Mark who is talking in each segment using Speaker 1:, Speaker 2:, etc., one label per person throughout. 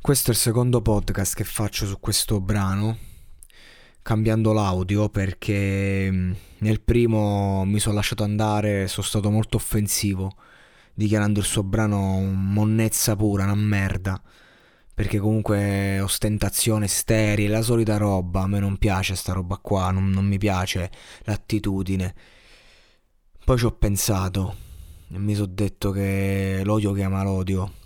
Speaker 1: Questo è il secondo podcast che faccio su questo brano, cambiando l'audio perché mm, nel primo mi sono lasciato andare, sono stato molto offensivo, dichiarando il suo brano monnezza pura, una merda perché comunque ostentazione sterile, la solita roba, a me non piace sta roba qua, non, non mi piace l'attitudine. Poi ci ho pensato e mi sono detto che l'odio chiama l'odio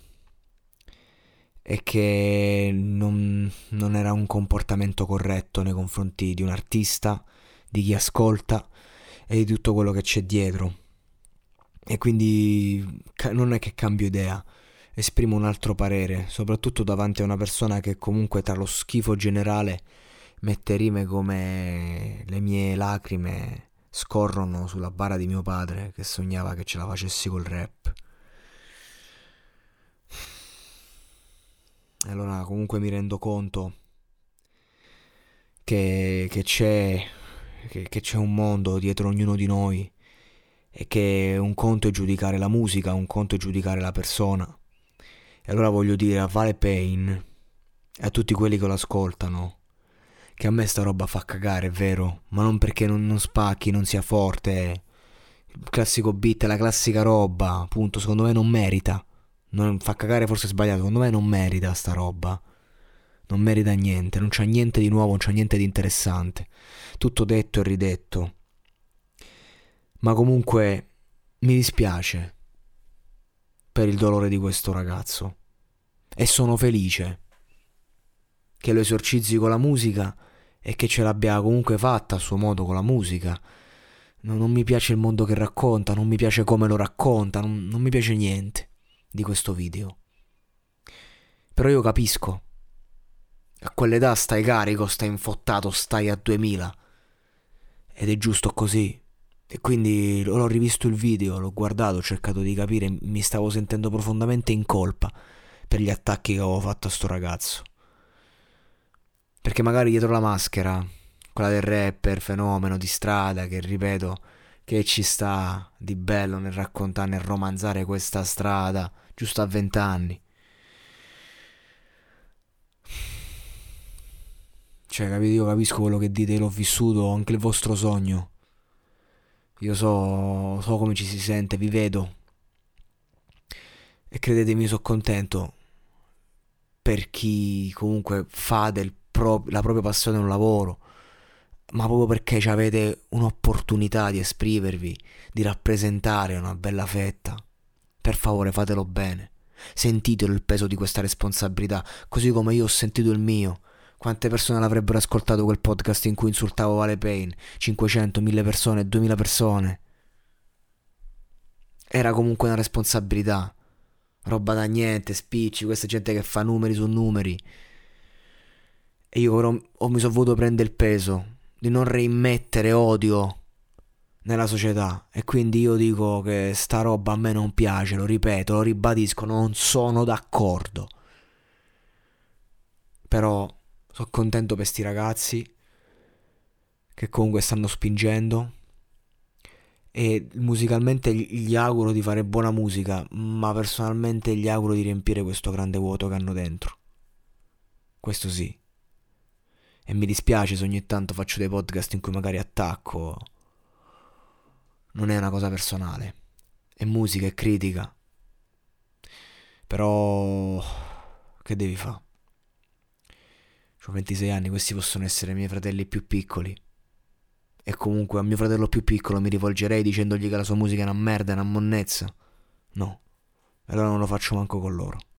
Speaker 1: e che non, non era un comportamento corretto nei confronti di un artista, di chi ascolta e di tutto quello che c'è dietro. E quindi non è che cambio idea esprimo un altro parere, soprattutto davanti a una persona che comunque tra lo schifo generale mette rime come le mie lacrime scorrono sulla bara di mio padre che sognava che ce la facessi col rap. Allora comunque mi rendo conto che, che, c'è, che, che c'è un mondo dietro ognuno di noi e che un conto è giudicare la musica, un conto è giudicare la persona e allora voglio dire a Vale Payne e a tutti quelli che lo ascoltano che a me sta roba fa cagare, è vero, ma non perché non, non spacchi, non sia forte. Il classico beat, la classica roba, appunto, secondo me non merita. Non fa cagare forse sbagliato, secondo me non merita sta roba. Non merita niente, non c'è niente di nuovo, non c'è niente di interessante. Tutto detto e ridetto. Ma comunque mi dispiace per il dolore di questo ragazzo e sono felice che lo esorcizzi con la musica e che ce l'abbia comunque fatta a suo modo con la musica. Non, non mi piace il mondo che racconta, non mi piace come lo racconta, non, non mi piace niente di questo video. Però io capisco. A quell'età stai carico, stai infottato, stai a 2000. Ed è giusto così. E quindi l'ho rivisto il video, l'ho guardato, ho cercato di capire, mi stavo sentendo profondamente in colpa per gli attacchi che avevo fatto a sto ragazzo. Perché magari dietro la maschera, quella del rapper, fenomeno di strada, che ripeto, che ci sta di bello nel raccontare, nel romanzare questa strada, giusto a vent'anni. Cioè, capito? Io capisco quello che dite, l'ho vissuto, anche il vostro sogno. Io so, so come ci si sente, vi vedo. E credetemi, sono contento per chi comunque fa pro- la propria passione un lavoro, ma proprio perché avete un'opportunità di esprimervi, di rappresentare una bella fetta. Per favore fatelo bene. Sentitelo il peso di questa responsabilità, così come io ho sentito il mio. Quante persone l'avrebbero ascoltato quel podcast in cui insultavo Vale Payne? 500, 1000 persone, 2000 persone. Era comunque una responsabilità. Roba da niente, spicci, questa gente che fa numeri su numeri. E io però mi sono voluto prendere il peso di non reimmettere odio nella società. E quindi io dico che sta roba a me non piace, lo ripeto, lo ribadisco, non sono d'accordo. Però sono contento per sti ragazzi che comunque stanno spingendo e musicalmente gli auguro di fare buona musica, ma personalmente gli auguro di riempire questo grande vuoto che hanno dentro. Questo sì. E mi dispiace se ogni tanto faccio dei podcast in cui magari attacco. Non è una cosa personale. È musica, è critica. Però... Che devi fare? Ho 26 anni, questi possono essere i miei fratelli più piccoli. E comunque a mio fratello più piccolo mi rivolgerei dicendogli che la sua musica è una merda, è una monnezza. No. Allora non lo faccio manco con loro.